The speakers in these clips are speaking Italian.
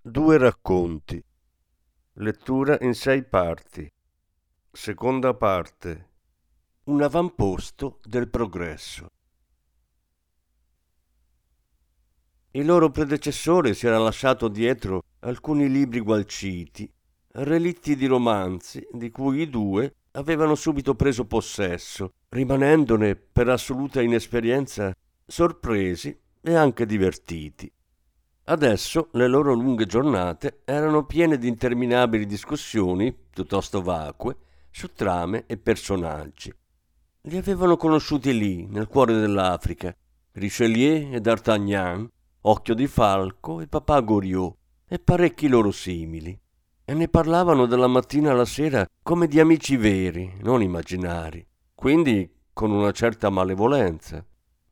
Due racconti. Lettura in sei parti. Seconda parte. Un avamposto del progresso. Il loro predecessore si era lasciato dietro alcuni libri gualciti, relitti di romanzi di cui i due avevano subito preso possesso, rimanendone per assoluta inesperienza sorpresi e anche divertiti. Adesso le loro lunghe giornate erano piene di interminabili discussioni, piuttosto vacue, su trame e personaggi. Li avevano conosciuti lì, nel cuore dell'Africa, Richelieu e D'Artagnan, Occhio di Falco e Papà Goriot, e parecchi loro simili. E ne parlavano dalla mattina alla sera come di amici veri, non immaginari, quindi con una certa malevolenza.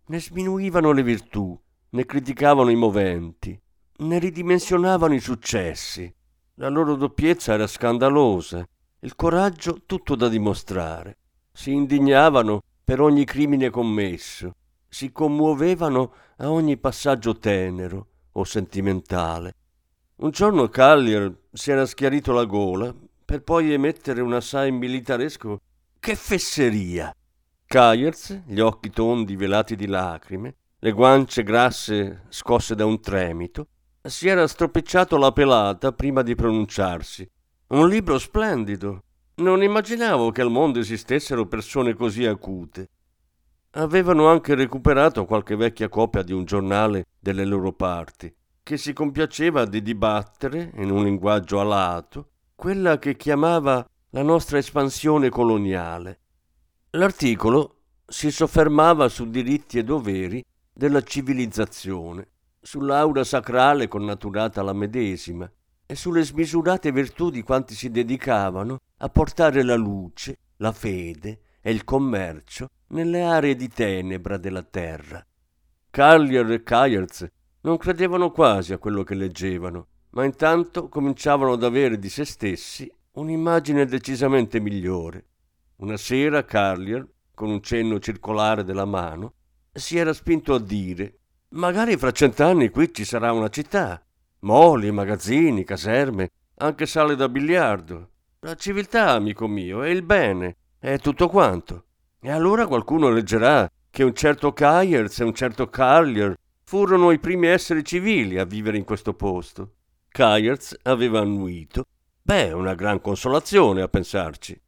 Ne sminuivano le virtù, ne criticavano i moventi, ne ridimensionavano i successi. La loro doppiezza era scandalosa, il coraggio tutto da dimostrare. Si indignavano per ogni crimine commesso, si commuovevano a ogni passaggio tenero o sentimentale. Un giorno Callier si era schiarito la gola per poi emettere un assai militaresco Che fesseria! Kayers, gli occhi tondi velati di lacrime, le guance grasse scosse da un tremito, si era stropicciato la pelata prima di pronunciarsi. Un libro splendido. Non immaginavo che al mondo esistessero persone così acute. Avevano anche recuperato qualche vecchia copia di un giornale delle loro parti, che si compiaceva di dibattere, in un linguaggio alato, quella che chiamava la nostra espansione coloniale. L'articolo si soffermava su diritti e doveri della civilizzazione sull'aura sacrale connaturata alla medesima e sulle smisurate virtù di quanti si dedicavano a portare la luce, la fede e il commercio nelle aree di tenebra della terra. Carlier e Kayerz non credevano quasi a quello che leggevano, ma intanto cominciavano ad avere di se stessi un'immagine decisamente migliore. Una sera Carlier, con un cenno circolare della mano, si era spinto a dire Magari fra cent'anni qui ci sarà una città. Moli, magazzini, caserme, anche sale da biliardo. La civiltà, amico mio, è il bene, è tutto quanto. E allora qualcuno leggerà che un certo Kayers e un certo Carlier furono i primi esseri civili a vivere in questo posto. Kayers aveva annuito. Beh, una gran consolazione a pensarci.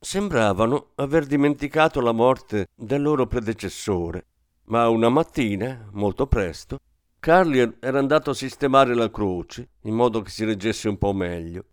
Sembravano aver dimenticato la morte del loro predecessore ma una mattina, molto presto, Carlier era andato a sistemare la croce in modo che si reggesse un po' meglio.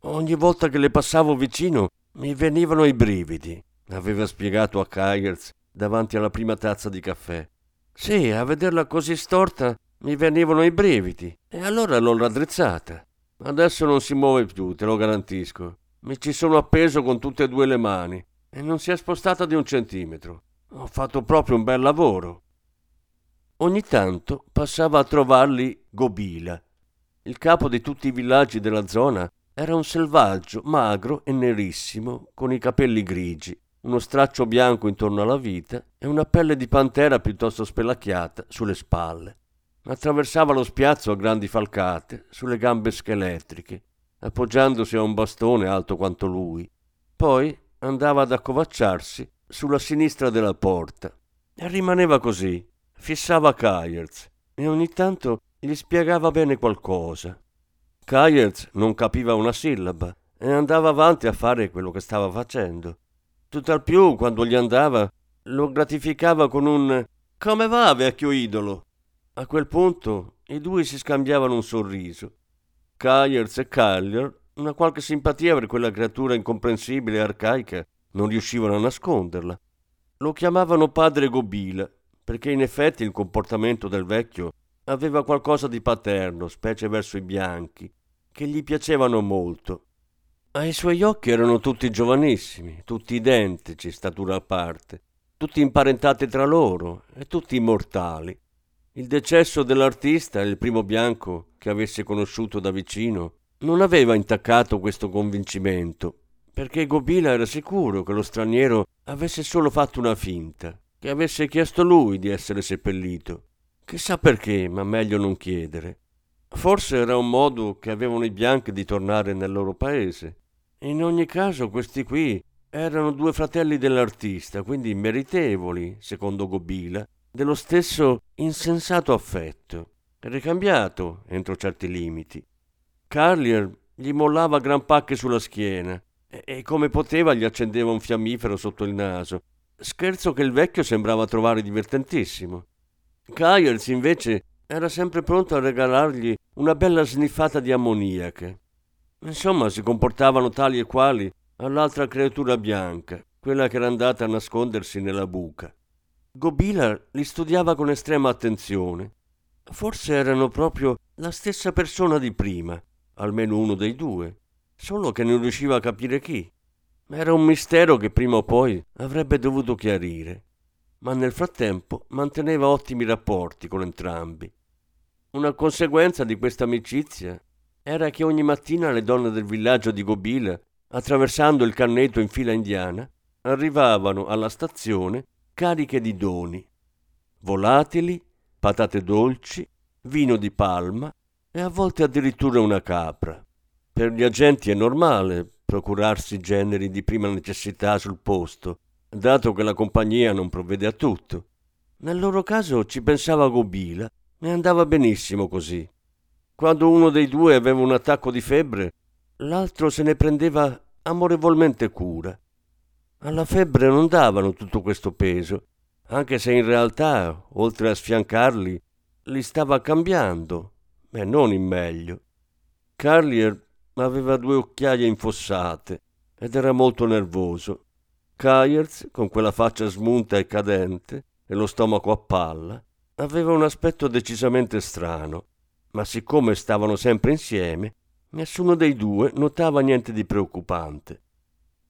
Ogni volta che le passavo vicino mi venivano i brividi, aveva spiegato a Kayers davanti alla prima tazza di caffè. Sì, a vederla così storta mi venivano i brividi e allora l'ho raddrizzata. Adesso non si muove più, te lo garantisco. Mi ci sono appeso con tutte e due le mani e non si è spostata di un centimetro. Ho fatto proprio un bel lavoro. Ogni tanto passava a trovarli Gobila. Il capo di tutti i villaggi della zona era un selvaggio, magro e nerissimo, con i capelli grigi, uno straccio bianco intorno alla vita e una pelle di pantera piuttosto spelacchiata sulle spalle. Attraversava lo spiazzo a grandi falcate, sulle gambe scheletriche, appoggiandosi a un bastone alto quanto lui. Poi andava ad accovacciarsi sulla sinistra della porta e rimaneva così, fissava Kayerz e ogni tanto gli spiegava bene qualcosa. Kayerz non capiva una sillaba e andava avanti a fare quello che stava facendo. Tutt'al più, quando gli andava, lo gratificava con un Come va, vecchio idolo? A quel punto i due si scambiavano un sorriso. Kayerz e Collier, una qualche simpatia per quella creatura incomprensibile e arcaica, non riuscivano a nasconderla. Lo chiamavano padre Gobila, perché in effetti il comportamento del vecchio aveva qualcosa di paterno, specie verso i bianchi, che gli piacevano molto. Ai suoi occhi erano tutti giovanissimi, tutti identici, statura a parte, tutti imparentati tra loro e tutti immortali. Il decesso dell'artista, il primo bianco che avesse conosciuto da vicino, non aveva intaccato questo convincimento, perché Gobila era sicuro che lo straniero avesse solo fatto una finta, che avesse chiesto lui di essere seppellito. Chissà perché, ma meglio non chiedere. Forse era un modo che avevano i bianchi di tornare nel loro paese. In ogni caso, questi qui erano due fratelli dell'artista, quindi meritevoli, secondo Gobila, dello stesso insensato affetto, ricambiato entro certi limiti. Carlier gli mollava gran pacche sulla schiena e, come poteva gli accendeva un fiammifero sotto il naso, scherzo che il vecchio sembrava trovare divertentissimo. Kyers invece era sempre pronto a regalargli una bella sniffata di ammoniache. Insomma, si comportavano tali e quali all'altra creatura bianca, quella che era andata a nascondersi nella buca. Gobila li studiava con estrema attenzione. Forse erano proprio la stessa persona di prima, almeno uno dei due, solo che non riusciva a capire chi. Era un mistero che prima o poi avrebbe dovuto chiarire, ma nel frattempo manteneva ottimi rapporti con entrambi. Una conseguenza di questa amicizia era che ogni mattina le donne del villaggio di Gobila, attraversando il canneto in fila indiana, arrivavano alla stazione cariche di doni, volatili, patate dolci, vino di palma e a volte addirittura una capra. Per gli agenti è normale procurarsi generi di prima necessità sul posto, dato che la compagnia non provvede a tutto. Nel loro caso ci pensava Gobila e andava benissimo così. Quando uno dei due aveva un attacco di febbre, l'altro se ne prendeva amorevolmente cura. Alla febbre non davano tutto questo peso, anche se in realtà, oltre a sfiancarli, li stava cambiando e non in meglio. Carlier aveva due occhiaie infossate ed era molto nervoso. Kyers, con quella faccia smunta e cadente e lo stomaco a palla, aveva un aspetto decisamente strano, ma siccome stavano sempre insieme, nessuno dei due notava niente di preoccupante.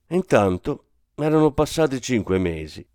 Intanto erano passati cinque mesi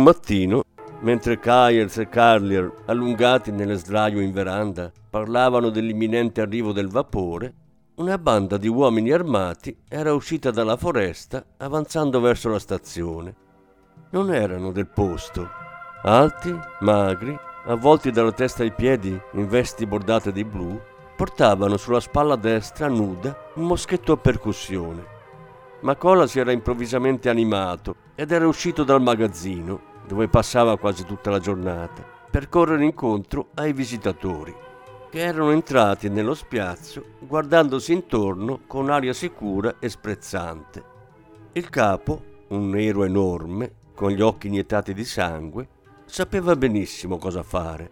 Un mattino, mentre Kyers e Carlier, allungati nelle sdraio in veranda, parlavano dell'imminente arrivo del vapore, una banda di uomini armati era uscita dalla foresta avanzando verso la stazione. Non erano del posto. Alti, magri, avvolti dalla testa ai piedi in vesti bordate di blu, portavano sulla spalla destra nuda un moschetto a percussione. Macola si era improvvisamente animato ed era uscito dal magazzino, dove passava quasi tutta la giornata, per correre incontro ai visitatori, che erano entrati nello spiazzo guardandosi intorno con aria sicura e sprezzante. Il capo, un nero enorme, con gli occhi iniettati di sangue, sapeva benissimo cosa fare.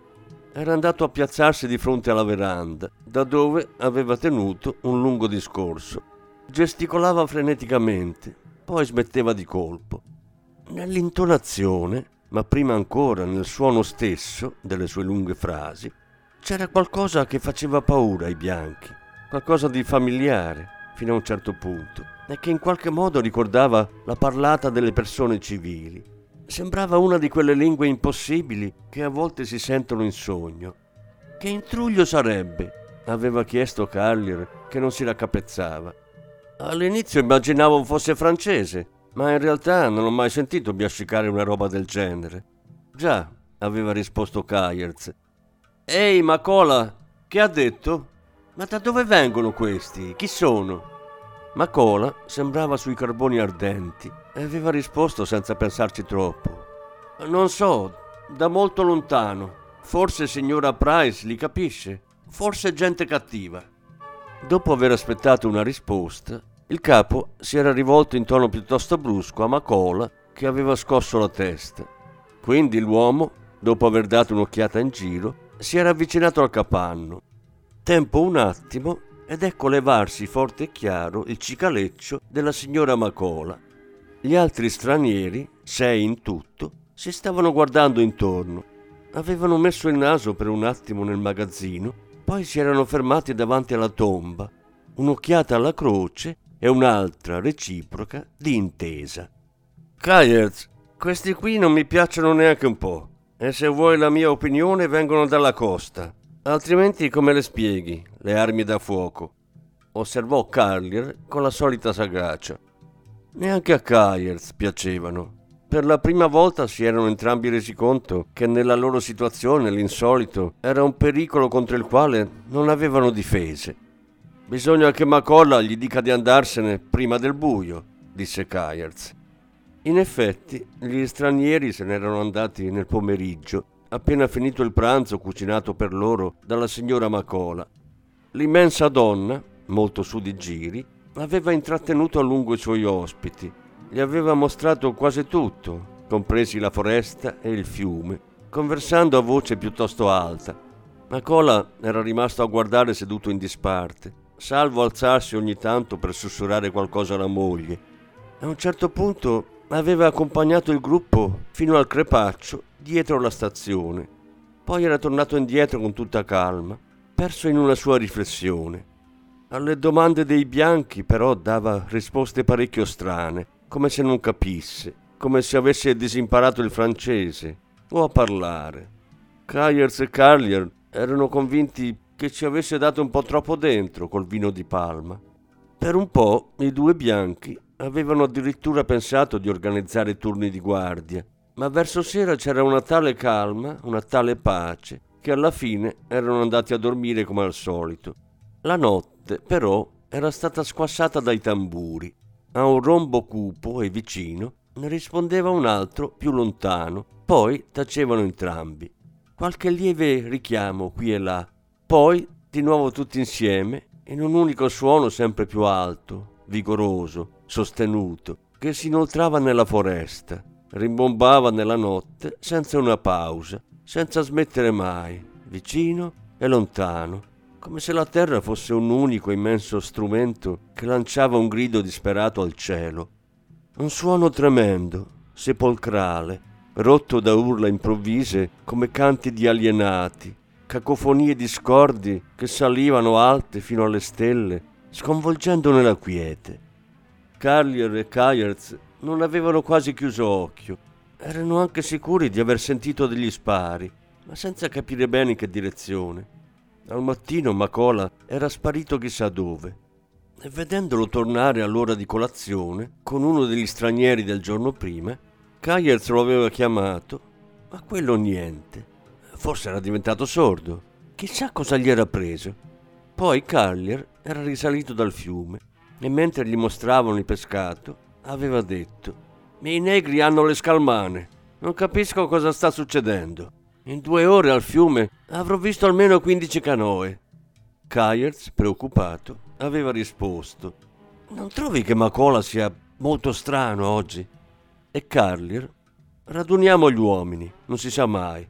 Era andato a piazzarsi di fronte alla veranda, da dove aveva tenuto un lungo discorso. Gesticolava freneticamente, poi smetteva di colpo. Nell'intonazione, ma prima ancora nel suono stesso delle sue lunghe frasi, c'era qualcosa che faceva paura ai bianchi, qualcosa di familiare fino a un certo punto, e che in qualche modo ricordava la parlata delle persone civili Sembrava una di quelle lingue impossibili che a volte si sentono in sogno. Che intruglio sarebbe? aveva chiesto Carlier, che non si raccapezzava. All'inizio immaginavo fosse francese, ma in realtà non ho mai sentito biascicare una roba del genere. Già, aveva risposto Kayerz. Ehi, Macola, che ha detto? Ma da dove vengono questi? Chi sono? Macola sembrava sui carboni ardenti e aveva risposto senza pensarci troppo. Non so, da molto lontano. Forse signora Price li capisce. Forse gente cattiva. Dopo aver aspettato una risposta, il capo si era rivolto in tono piuttosto brusco a Macola che aveva scosso la testa. Quindi l'uomo, dopo aver dato un'occhiata in giro, si era avvicinato al capanno. Tempo un attimo ed ecco levarsi forte e chiaro il cicaleccio della signora Macola. Gli altri stranieri, sei in tutto, si stavano guardando intorno. Avevano messo il naso per un attimo nel magazzino, poi si erano fermati davanti alla tomba, un'occhiata alla croce e un'altra reciproca di intesa. Kayerz, questi qui non mi piacciono neanche un po', e se vuoi la mia opinione vengono dalla costa. Altrimenti come le spieghi, le armi da fuoco? osservò Carlier con la solita sagacia. Neanche a Kyers piacevano. Per la prima volta si erano entrambi resi conto che nella loro situazione l'insolito era un pericolo contro il quale non avevano difese. Bisogna che Macolla gli dica di andarsene prima del buio, disse Kyers. In effetti, gli stranieri se n'erano andati nel pomeriggio appena finito il pranzo cucinato per loro dalla signora Macola. L'immensa donna, molto su di giri, aveva intrattenuto a lungo i suoi ospiti. Gli aveva mostrato quasi tutto, compresi la foresta e il fiume, conversando a voce piuttosto alta. Macola era rimasto a guardare seduto in disparte, salvo alzarsi ogni tanto per sussurrare qualcosa alla moglie. A un certo punto aveva accompagnato il gruppo fino al crepaccio dietro la stazione. Poi era tornato indietro con tutta calma, perso in una sua riflessione. Alle domande dei bianchi però dava risposte parecchio strane, come se non capisse, come se avesse disimparato il francese o a parlare. Kyers e Carlier erano convinti che ci avesse dato un po' troppo dentro col vino di Palma. Per un po' i due bianchi avevano addirittura pensato di organizzare turni di guardia, ma verso sera c'era una tale calma, una tale pace, che alla fine erano andati a dormire come al solito. La notte, però, era stata squassata dai tamburi. A un rombo cupo e vicino ne rispondeva un altro più lontano, poi tacevano entrambi. Qualche lieve richiamo qui e là, poi di nuovo tutti insieme, in un unico suono sempre più alto, vigoroso, sostenuto, che si inoltrava nella foresta, rimbombava nella notte senza una pausa, senza smettere mai, vicino e lontano, come se la terra fosse un unico immenso strumento che lanciava un grido disperato al cielo. Un suono tremendo, sepolcrale, rotto da urla improvvise come canti di alienati, cacofonie discordi che salivano alte fino alle stelle, sconvolgendone la quiete. Carlier e Kayerz non avevano quasi chiuso occhio, erano anche sicuri di aver sentito degli spari, ma senza capire bene in che direzione. Al mattino Macola era sparito chissà dove e vedendolo tornare all'ora di colazione con uno degli stranieri del giorno prima, Kayers lo aveva chiamato, ma quello niente. Forse era diventato sordo. Chissà cosa gli era preso. Poi Carlier era risalito dal fiume e mentre gli mostravano il pescato aveva detto i negri hanno le scalmane. Non capisco cosa sta succedendo. In due ore al fiume avrò visto almeno 15 canoe. Kayers, preoccupato, aveva risposto: Non trovi che Macola sia molto strano oggi? E Carlier? Raduniamo gli uomini, non si sa mai.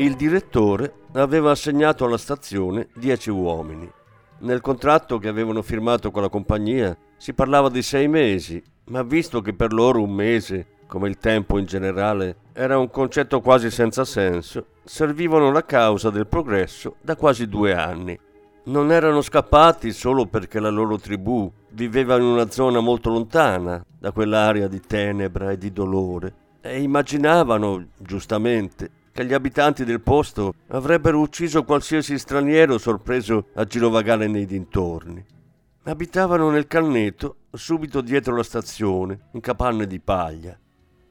Il direttore aveva assegnato alla stazione dieci uomini. Nel contratto che avevano firmato con la compagnia si parlava di sei mesi, ma visto che per loro un mese, come il tempo in generale, era un concetto quasi senza senso, servivano la causa del progresso da quasi due anni. Non erano scappati solo perché la loro tribù viveva in una zona molto lontana da quell'area di tenebra e di dolore e immaginavano, giustamente, che gli abitanti del posto avrebbero ucciso qualsiasi straniero sorpreso a girovagare nei dintorni. Abitavano nel Canneto, subito dietro la stazione, in capanne di paglia,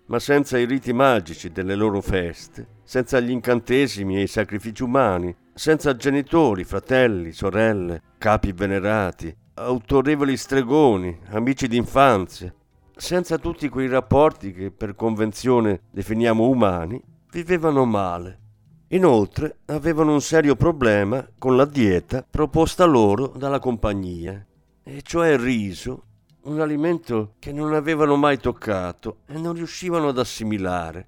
ma senza i riti magici delle loro feste, senza gli incantesimi e i sacrifici umani, senza genitori, fratelli, sorelle, capi venerati, autorevoli stregoni, amici d'infanzia, senza tutti quei rapporti che per convenzione definiamo umani, vivevano male. Inoltre avevano un serio problema con la dieta proposta loro dalla compagnia, e cioè il riso, un alimento che non avevano mai toccato e non riuscivano ad assimilare.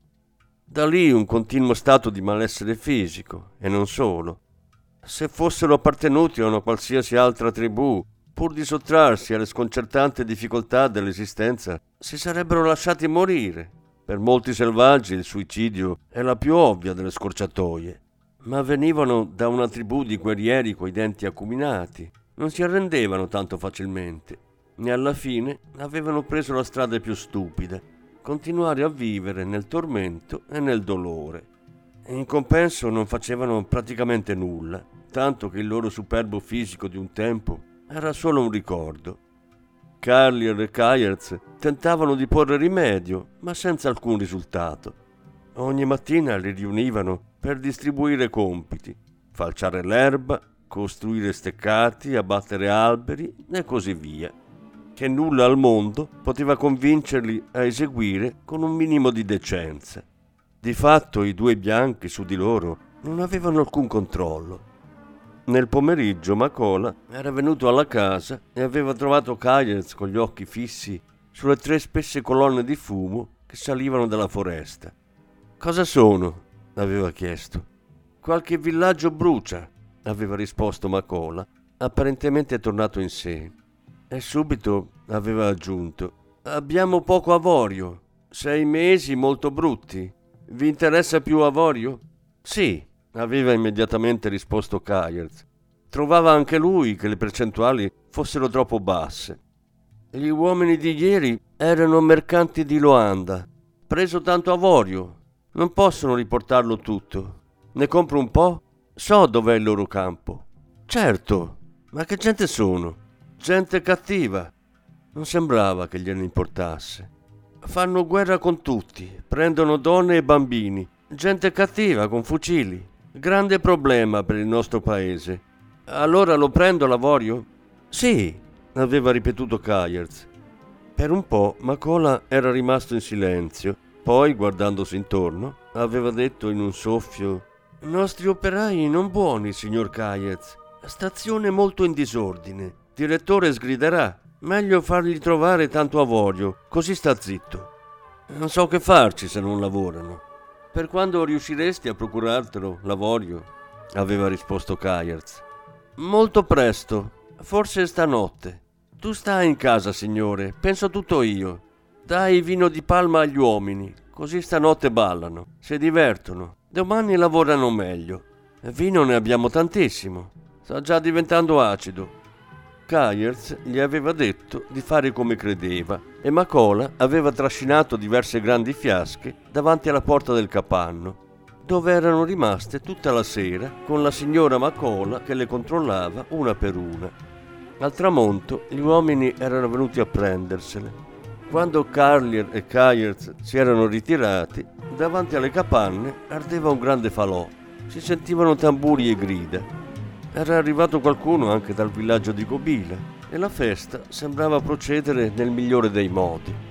Da lì un continuo stato di malessere fisico, e non solo. Se fossero appartenuti a una qualsiasi altra tribù, pur di sottrarsi alle sconcertanti difficoltà dell'esistenza, si sarebbero lasciati morire. Per molti selvaggi il suicidio è la più ovvia delle scorciatoie, ma venivano da una tribù di guerrieri coi denti acuminati, non si arrendevano tanto facilmente e alla fine avevano preso la strada più stupida, continuare a vivere nel tormento e nel dolore. In compenso non facevano praticamente nulla, tanto che il loro superbo fisico di un tempo era solo un ricordo. Carlier e Kayerz tentavano di porre rimedio, ma senza alcun risultato. Ogni mattina li riunivano per distribuire compiti, falciare l'erba, costruire steccati, abbattere alberi e così via, che nulla al mondo poteva convincerli a eseguire con un minimo di decenza. Di fatto i due bianchi su di loro non avevano alcun controllo. Nel pomeriggio Macola era venuto alla casa e aveva trovato Kayers con gli occhi fissi sulle tre spesse colonne di fumo che salivano dalla foresta. Cosa sono? aveva chiesto. Qualche villaggio brucia, aveva risposto Macola, apparentemente tornato in sé. E subito aveva aggiunto: Abbiamo poco avorio. Sei mesi molto brutti. Vi interessa più avorio? Sì, aveva immediatamente risposto Kayers. Trovava anche lui che le percentuali fossero troppo basse. Gli uomini di ieri erano mercanti di Loanda. Preso tanto avorio. Non possono riportarlo tutto. Ne compro un po'? So dov'è il loro campo. Certo, ma che gente sono? Gente cattiva. Non sembrava che gliene importasse. Fanno guerra con tutti, prendono donne e bambini, gente cattiva con fucili. Grande problema per il nostro paese. Allora lo prendo l'avorio? Sì, aveva ripetuto Kayers. Per un po' Macola era rimasto in silenzio, poi, guardandosi intorno, aveva detto in un soffio: Nostri operai non buoni, signor Kayers. Stazione molto in disordine. Direttore sgriderà. Meglio fargli trovare tanto avorio, così sta zitto. Non so che farci se non lavorano. Per quando riusciresti a procurartelo l'avorio? aveva risposto Kayers. Molto presto, forse stanotte. Tu stai in casa, signore, penso tutto io. Dai vino di palma agli uomini, così stanotte ballano, si divertono. Domani lavorano meglio. Vino ne abbiamo tantissimo. Sta già diventando acido. Kayers gli aveva detto di fare come credeva e Macola aveva trascinato diverse grandi fiasche davanti alla porta del capanno, dove erano rimaste tutta la sera con la signora Macola che le controllava una per una. Al tramonto gli uomini erano venuti a prendersele. Quando Carlier e Kayers si erano ritirati, davanti alle capanne ardeva un grande falò. Si sentivano tamburi e grida. Era arrivato qualcuno anche dal villaggio di Gobila e la festa sembrava procedere nel migliore dei modi.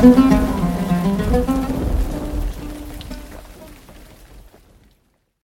Thank you.